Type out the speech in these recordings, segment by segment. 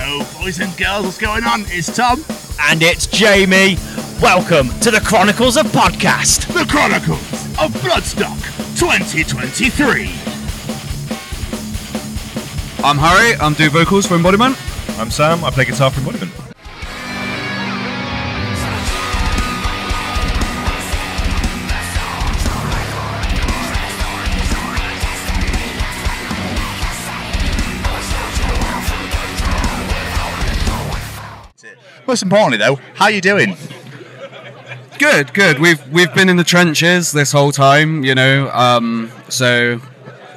Hello, boys and girls, what's going on? It's Tom, And it's Jamie. Welcome to the Chronicles of Podcast. the Chronicles of Bloodstock 2023. I'm Harry. I'm do vocals for Embodiment. I'm Sam. I play guitar for Embodiment. Most importantly, though, how are you doing? Good, good. We've we've been in the trenches this whole time, you know. Um, so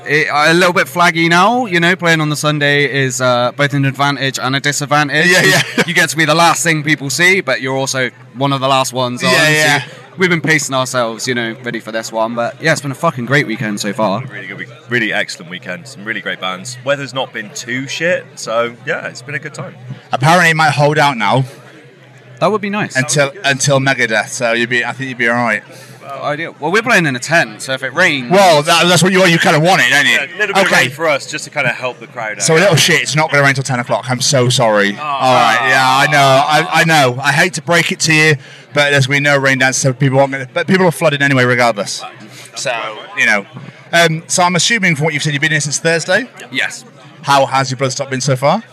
it, a little bit flaggy now, you know. Playing on the Sunday is uh, both an advantage and a disadvantage. Yeah, yeah. you get to be the last thing people see, but you're also one of the last ones. on. Yeah, So yeah. we've been pacing ourselves, you know, ready for this one. But yeah, it's been a fucking great weekend so far. Really good, week- really excellent weekend. Some really great bands. Weather's not been too shit, so yeah, it's been a good time. Apparently, it might hold out now That would be nice. until until Megadeth, so you'd be. I think you'd be all right. Ideal. Well, we're playing in a tent, so if it rains, Well, that, that's what you you kind of want it, don't you? Yeah, a little bit of okay. rain for us, just to kind of help the crowd out. So a little shit. It's not going to rain till ten o'clock. I'm so sorry. All right. Yeah, I know. I, I know. I hate to break it to you, but there's going to be no rain dance, so people aren't going to. But people are flooded anyway, regardless. So you know. Um, so I'm assuming from what you've said, you've been here since Thursday. yes. How has your Bloodstock been so far?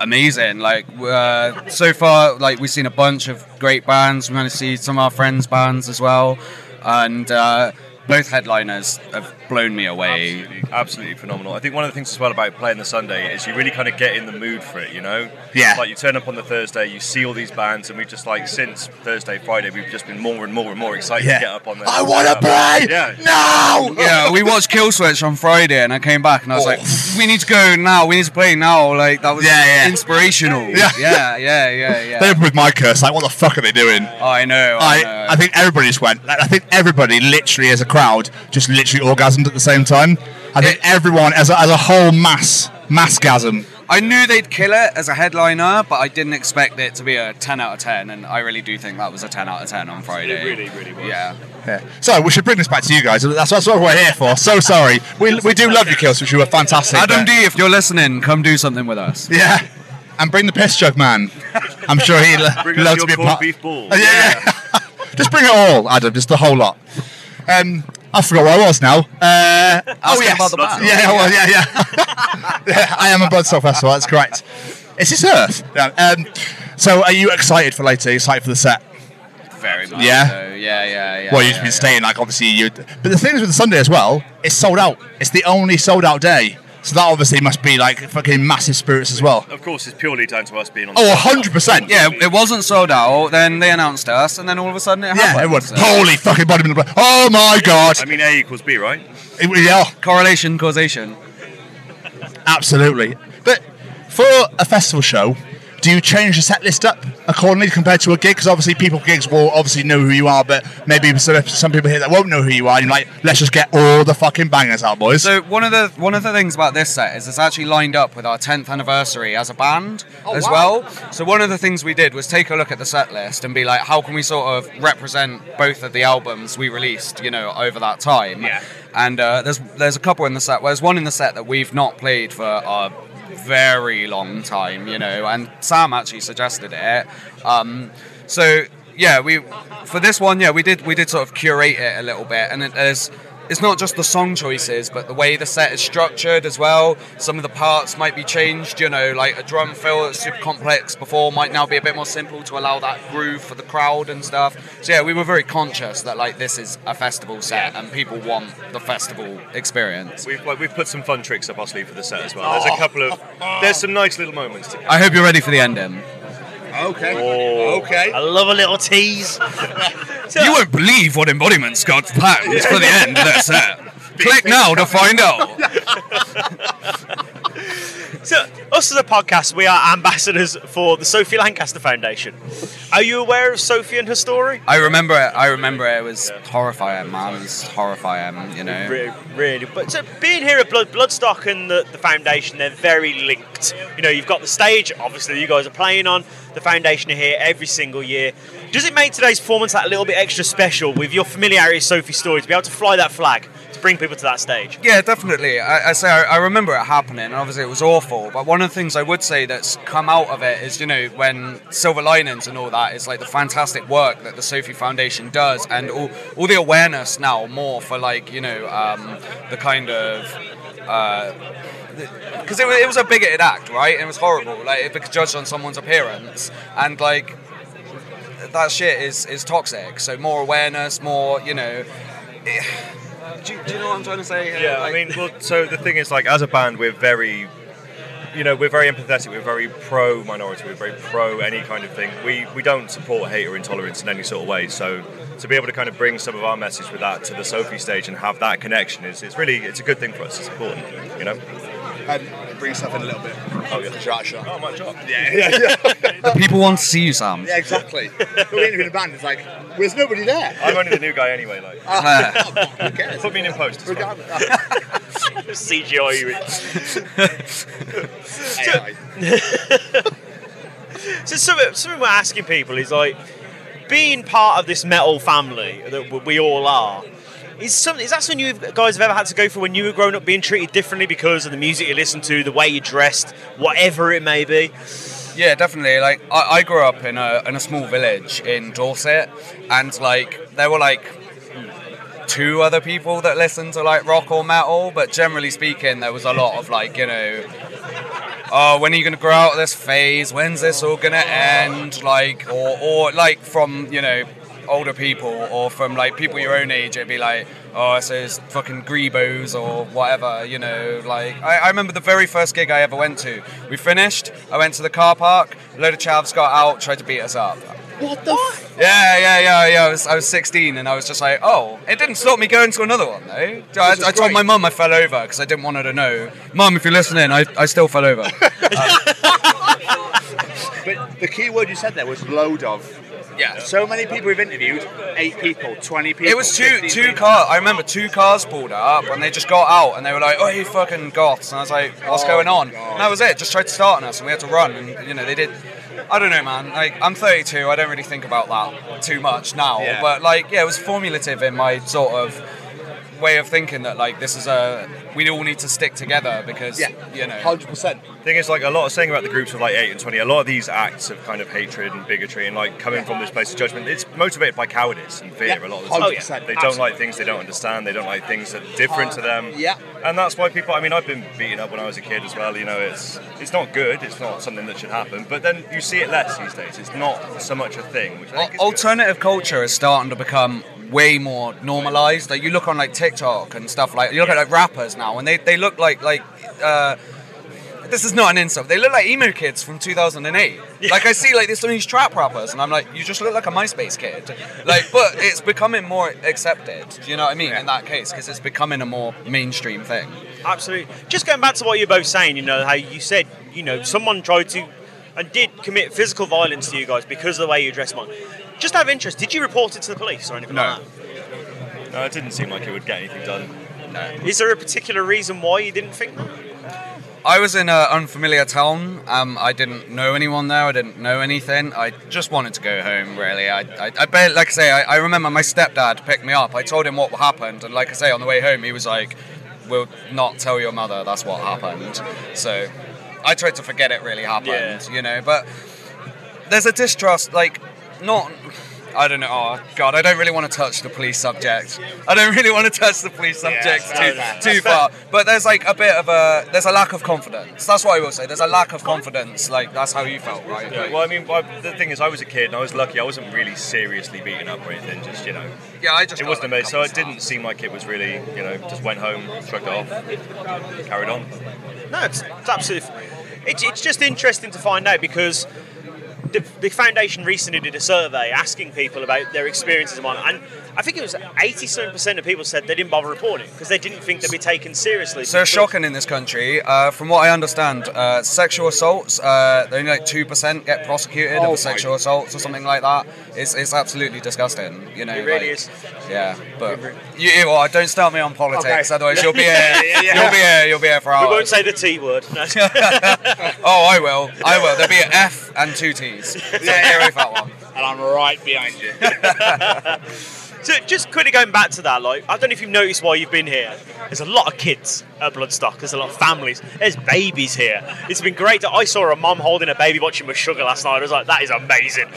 Amazing. Like uh, so far, like we've seen a bunch of great bands. We managed to see some of our friends' bands as well, and uh, both headliners have blown me away. Absolutely, absolutely phenomenal. I think one of the things as well about playing the Sunday is you really kind of get in the mood for it, you know? Yeah. Like you turn up on the Thursday, you see all these bands, and we've just like since Thursday, Friday, we've just been more and more and more excited Yeah. to get up on the. I want to play. Yeah. No. Yeah, we watched Killswitch on Friday, and I came back and I was Oh. like, "We need to go now. We need to play now." Like that was Yeah, yeah. inspirational. Yeah. yeah, yeah, yeah, yeah. They with my curse. Like, what the fuck are they doing? Oh, I know. I, know. I, I think everybody just went. I think everybody, literally as a crowd, just literally orgasmed at the same time. I think everyone, as a, as a whole mass, mass massgasm. I knew they'd kill it as a headliner, but I didn't expect it to be a 10 out of 10, and I really do think that was a 10 out of 10 on Friday. It really, really was. Yeah. Yeah. So we should bring this back to you guys. That's, that's what we're here for. So sorry. We, we do love you, Killswitch you were fantastic. Adam D, if you're listening, come do something with us. Yeah. And bring the piss jug man. I'm sure he'd lo- Bring us love your to be a corned part. beef balls. Oh, yeah, yeah. just bring it all, Adam. Just the whole lot. Um, I forgot where I was now. Uh, oh yes. about the. Yeah, well, yeah, yeah. yeah. I am a Bloodstock Festival. That's correct. Is this Earth? Yeah. Um, so, are you excited for later? Are you Excited for the set? Very much. Yeah? So, yeah, yeah, yeah. well, you've yeah, been yeah. staying like obviously you. But the thing is with the Sunday as well, it's sold out. It's the only sold out day. So that obviously must be like fucking massive spirits as well. Of course, it's purely down to us being on. the Oh, 100 percent. Yeah, it wasn't sold out. Then they announced us, and then all of a sudden it happened. Yeah, happened. everyone. so- Holy fucking body! Oh my god! I mean, A equals B, right? It- yeah, Correlation, causation. absolutely. But for a festival show, do you change the set list up accordingly compared to a gig? Because obviously, people gigs will obviously know who you are, but maybe some, some people here that won't know who you are. And you're like, let's just get all the fucking bangers out, boys. So one of the one of the things about this set is it's actually lined up with our 10th anniversary as a band as well. So one of the things we did was take a look at the set list and be like, how can we sort of represent both of the albums we released, you know, over that time? Yeah. And uh, there's there's a couple in the set. Well, there's one in the set that we've not played for a very long time, you know, and Sam actually suggested it. Um, so yeah, we for this one, yeah, we did we did sort of curate it a little bit, and it, there's it's not just the song choices, but the way the set is structured as well. Some of the parts might be changed, you know, like a drum fill that's super complex before might now be a bit more simple to allow that groove for the crowd and stuff. So yeah, we were very conscious that like this is a festival set and people want the festival experience. We've like, we've put some fun tricks up our sleeve for the set as well. There's a couple of there's some nice little moments to I hope you're ready for the ending. okay. Oh. Okay. I love a little tease. You won't believe what Embodiment's got planned for the end of their set. Click now to find out. So, us as a podcast, we are ambassadors for the Sophie Lancaster Foundation. Are you aware of Sophie and her story? I remember it. I remember it. It was horrifying, man. It was horrifying, you know. Really, really. But so being here at Blood, Bloodstock and the, the foundation, they're very linked. You know, you've got the stage, obviously, you guys are playing on. The foundation are here every single year. Does it make today's performance that little bit extra special with your familiarity of Sophie's story to be able to fly that flag, bring people to that stage. Yeah, definitely. I, I say I, I remember it happening, and obviously it was awful. But one of the things I would say that's come out of it is, you know, when Silver Linings and all that is like the fantastic work that the Sophie Foundation does, and all, all the awareness now more for like, you know, um, the kind of. Because it, it was a bigoted act, right? It was horrible. Like, it was judged on someone's appearance, and like, that shit is, is toxic. So, more awareness, more, you know. Do, you, do you know what I'm trying to say? Yeah, I mean, well, so the thing is, like, as a band, we're very, you know, we're very empathetic. We're very pro minority. We're very pro any kind of thing. We we don't support hate or intolerance in any sort of way. So to be able to kind of bring some of our message with that to the Sophie stage and have that connection is it's really it's a good thing for us. It's important, you know. And bring yourself in a little bit. Oh yeah. Shot, shot. Oh my job. Yeah, yeah, yeah. People want to see you, Sam. yeah, exactly. But we interview in a band, it's like, there's nobody there. I'm only the new guy anyway. Like, Uh, Who cares? put me in in post. it's fine. Regardless. CGI you. AI. So something, something we're asking people is like being part of this metal family that we all are. Is some is that something you guys have ever had to go through when you were growing up, being treated differently because of the music you listened to, the way you dressed, whatever it may be? yeah, definitely. Like I, I grew up in a in a small village in Dorset, and like there were like two other people that listened to like rock or metal, but generally speaking, there was a lot of like you know. Oh, when are you going to grow out of this phase? When's this all going to end? Like, or, or like from you know older people or from like people your own age, it'd be like, oh, so it's fucking Grebos or whatever, you know. Like, I, I remember the very first gig I ever went to. We finished, I went to the car park, a load of chavs got out, tried to beat us up. What the f- Yeah, yeah, yeah, yeah. I was, I was 16 and I was just like, oh, it didn't stop me going to another one though. I, I told great. my mum I fell over because I didn't want her to know. Mum, if you're listening, I, I still fell over. Um, but the key word you said there was load of. Yeah. So many people we've interviewed, eight people, 20 people. It was two two people. cars. I remember two cars pulled up and they just got out and they were like, "Oh, you fucking goths!" And I was like, "What's Oh, going on?" God. And that was it. Just tried to start on us and we had to run. And you know they did. I don't know, man. Like I'm 32. I don't really think about that too much now. Yeah. But like, yeah, it was formulative in my sort of way of thinking that like this is a we all need to stick together because Yeah, you know 100%. thing is, like a lot of saying about the groups of like eight and twenty, a lot of these acts of kind of hatred and bigotry and like coming from this place of judgment, it's motivated by cowardice and fear. Yeah, a lot of the time, 100%. they don't like things they don't understand. They don't like things that are different to them. Yeah. and that's why people. I mean, I've been beaten up when I was a kid as well. You know, it's it's not good. It's not something that should happen. But then you see it less these days. It's not so much a thing. Which I think is good. alternative culture is starting to become way more normalized. Like you look on like TikTok and stuff like you look at like rappers now, and they, they look like like. Uh, this is not an insult. They look like emo kids from 2008. Like I see like there's some of these trap rappers, and I'm like, you just look like a MySpace kid. Like, but it's becoming more accepted. Do you know what I mean? In that case, because it's becoming a more mainstream thing. Absolutely. Just going back to what you're both saying, you know, how you said, you know, someone tried to and did commit physical violence to you guys because of the way you dress, Mike. Just out of interest, did you report it to the police or anything No. like that? No, it didn't seem like it would get anything done. Is there a particular reason why you didn't think that? I was in an unfamiliar town. Um, I didn't know anyone there. I didn't know anything. I just wanted to go home. Really, I, I, I bet, like I say, I, I remember my stepdad picked me up. I told him what happened, and like I say, on the way home, he was like, "We'll not tell your mother. That's what happened." So, I tried to forget it really happened. Yeah. You know, but there's a distrust, like not. I don't know. Oh God, I don't really want to touch the police subject. I don't really want to touch the police subject that's too too far. But there's like a bit of a there's a lack of confidence. That's what I will say. There's a lack of confidence. Like that's how you felt, right? Yeah, Like, well, I mean, well, the thing is, I was a kid and I was lucky. I wasn't really seriously beaten up or anything. Just you know, yeah, I just it wasn't like, amazing. So it didn't seem like it was really, you know, just went home, shrugged it off, carried on. No, it's, it's absolutely. It's, it's just interesting to find out because the, the foundation recently did a survey asking people about their experiences and whatnot, and I think it was 87 percent of people said they didn't bother reporting because they didn't think they'd be taken seriously. So shocking in this country. Uh, from what I understand, uh, sexual assaults, uh, only like two percent get prosecuted Oh of sexual assaults or something like that. It's, it's absolutely disgusting. You know, It really like- is. Yeah, but you, you well, don't start me on politics, Okay. otherwise you'll be here. Yeah, yeah. You'll be here. You'll be here for hours. We won't say the T word. No. oh, I will. I will. There'll be an F and two T's. Yeah, yeah. with that one. And I'm right behind you. So just quickly going back to that, like I don't know if you've noticed while you've been here, there's a lot of kids at Bloodstock. There's a lot of families. There's babies here. It's been great. To, I saw a mum holding a baby watching Meshuggah last night. I was like, that is amazing.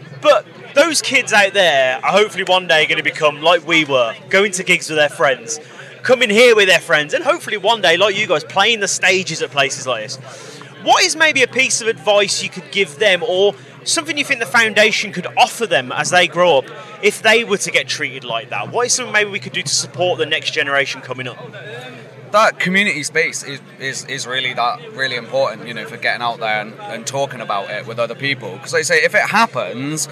but those kids out there are hopefully one day going to become like we were, going to gigs with their friends, coming here with their friends, and hopefully one day, like you guys, playing the stages at places like this. What is maybe a piece of advice you could give them, or something you think the foundation could offer them as they grow up if they were to get treated like that? What is something maybe we could do to support the next generation coming up? that community space is, is, is really that really important you know for getting out there and, and talking about it with other people because like I say if it happens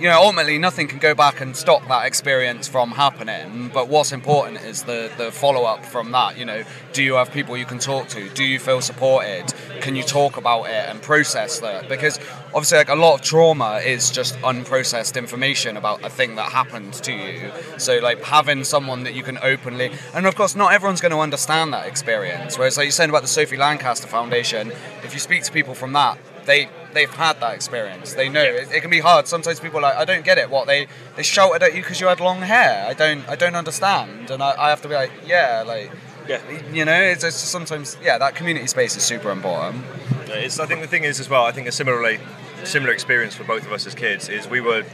you know, ultimately nothing can go back and stop that experience from happening. But what's important is the, the follow up from that. You know, do you have people you can talk to? Do you feel supported? Can you talk about it and process that? Because obviously, like a lot of trauma is just unprocessed information about a thing that happened to you. So, like having someone that you can openly, and of course, not everyone's going to understand that experience. Whereas, like you're saying about the Sophie Lancaster Foundation, if you speak to people from that, they they've had that experience. They know it, it, can be hard. Sometimes people are like, I don't get it. What they they shouted at you because you had long hair. I don't I don't understand. And I, I have to be like, yeah, like. Yeah. You know, it's, it's sometimes yeah. That community space is super important. It's, I think the thing is as well. I think a similarly similar experience for both of us as kids is we were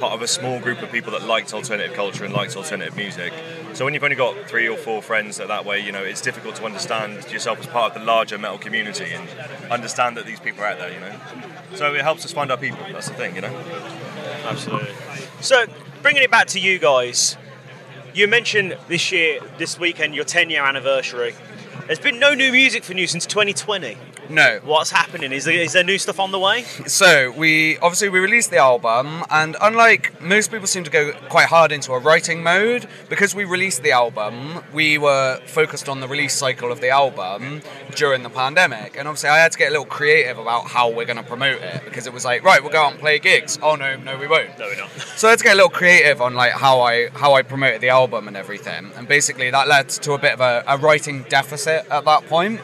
part of a small group of people that liked alternative culture and liked alternative music. So when you've only got three or four friends that that way, you know, it's difficult to understand yourself as part of the larger metal community and understand that these people are out there, you know. So it helps us find our people. That's the thing, you know. Absolutely. So bringing it back to you guys, you mentioned this year, this weekend, your 10 year anniversary. There's been no new music for you since 2020. No. What's happening? Is there, is there new stuff on the way? So we obviously we released the album, and unlike most people seem to go quite hard into a writing mode, because we released the album, we were focused on the release cycle of the album during the pandemic, and obviously I had to get a little creative about how we're going to promote it because it was like right, we'll go out and play gigs. Oh no, no, we won't. No, we're not. So I had to get a little creative on like how I how I promoted the album and everything, and basically that led to a bit of a, a writing deficit at that point.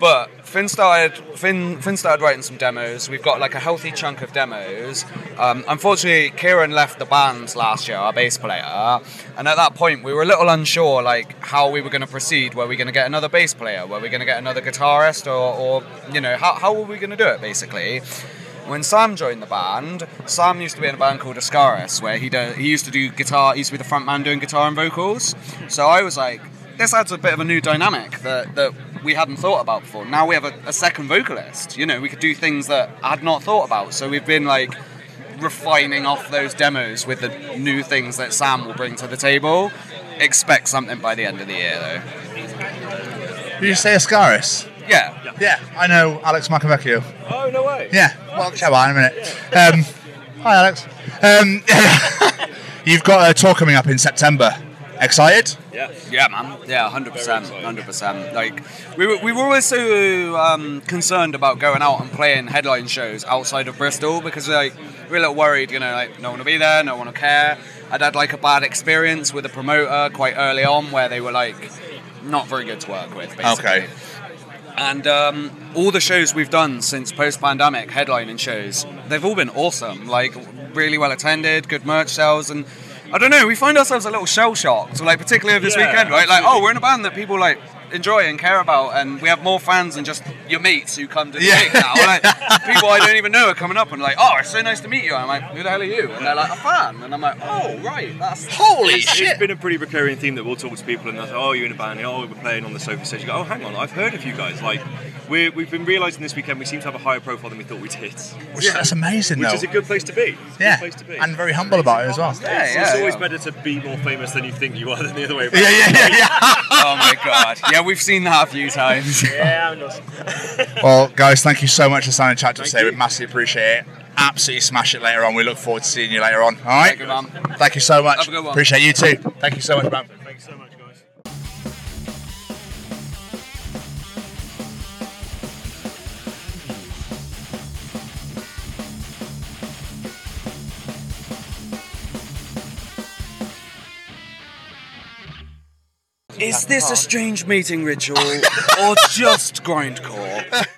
But Finn started Finn Finn started writing some demos. We've got like a healthy chunk of demos. Um, unfortunately, Kieran left the band last year, our bass player, and at that point we were a little unsure like how we were going to proceed. Were we going to get another bass player? Were we going to get another guitarist? Or, or you know how, how were we going to do it basically? When Sam joined the band, Sam used to be in a band called Ascaris, where he do, he used to do guitar. He used to be the front man doing guitar and vocals. So I was like, this adds a bit of a new dynamic that, that we hadn't thought about before. Now we have a, a second vocalist. You know, we could do things that I had not thought about. So we've been like refining off those demos with the new things that Sam will bring to the table. Expect something by the end of the year, though. Did you say Ascaris? Yeah. Yeah, I know Alex Macavecchio. Oh no way. Yeah, well, chat about it in a minute. Um, hi, Alex. Um, you've got a tour coming up in September. Excited? Yeah. Yeah, man. Yeah, hundred percent, hundred percent. Like we were, we were always so um, concerned about going out and playing headline shows outside of Bristol because like we were a little worried, you know, like no one will be there, no one will care. I'd had like a bad experience with a promoter quite early on where they were like not very good to work with. Basically. Okay. And um, all the shows we've done since post-pandemic, headlining shows, they've all been awesome. Like really well attended, good merch sales, and I don't know. We find ourselves a little shell shocked, like particularly over this Yeah, weekend, right? Like, oh, we're in a band that people like enjoy and care about, and we have more fans than just your mates who come to the Yeah. gig now. Like, people I don't even know are coming up and like, oh, it's so nice to meet you. I'm like, who the hell are you? And they're like, a fan, and I'm like, oh, right, that's Holy It's shit! It's been a pretty recurring theme that we'll talk to people and they'll say, "Oh, you're in a band. Oh, we're playing on the Sophie stage." You go, "Oh, hang on, I've heard of you guys." Like, we're, we've been realizing this weekend we seem to have a higher profile than we thought we did, which Yeah, that's amazing, though. is a good place to be. It's a yeah, good place to be. and very humble about it as well. Yeah, it's, yeah, it's always yeah. better to be more famous than you think you are than the other way around. Yeah, yeah, yeah, yeah. oh my god, yeah, we've seen that a few times. Yeah, I'm not. well, guys, thank you so much for signing chat to us today. We massively appreciate it. Absolutely smash it later on. We look forward to seeing you later on. All right. Thank you, man. Thank you so much. Have a good one. Appreciate you too. Thank you so much, man. Thanks so much, Is this a strange meeting ritual or just grindcore?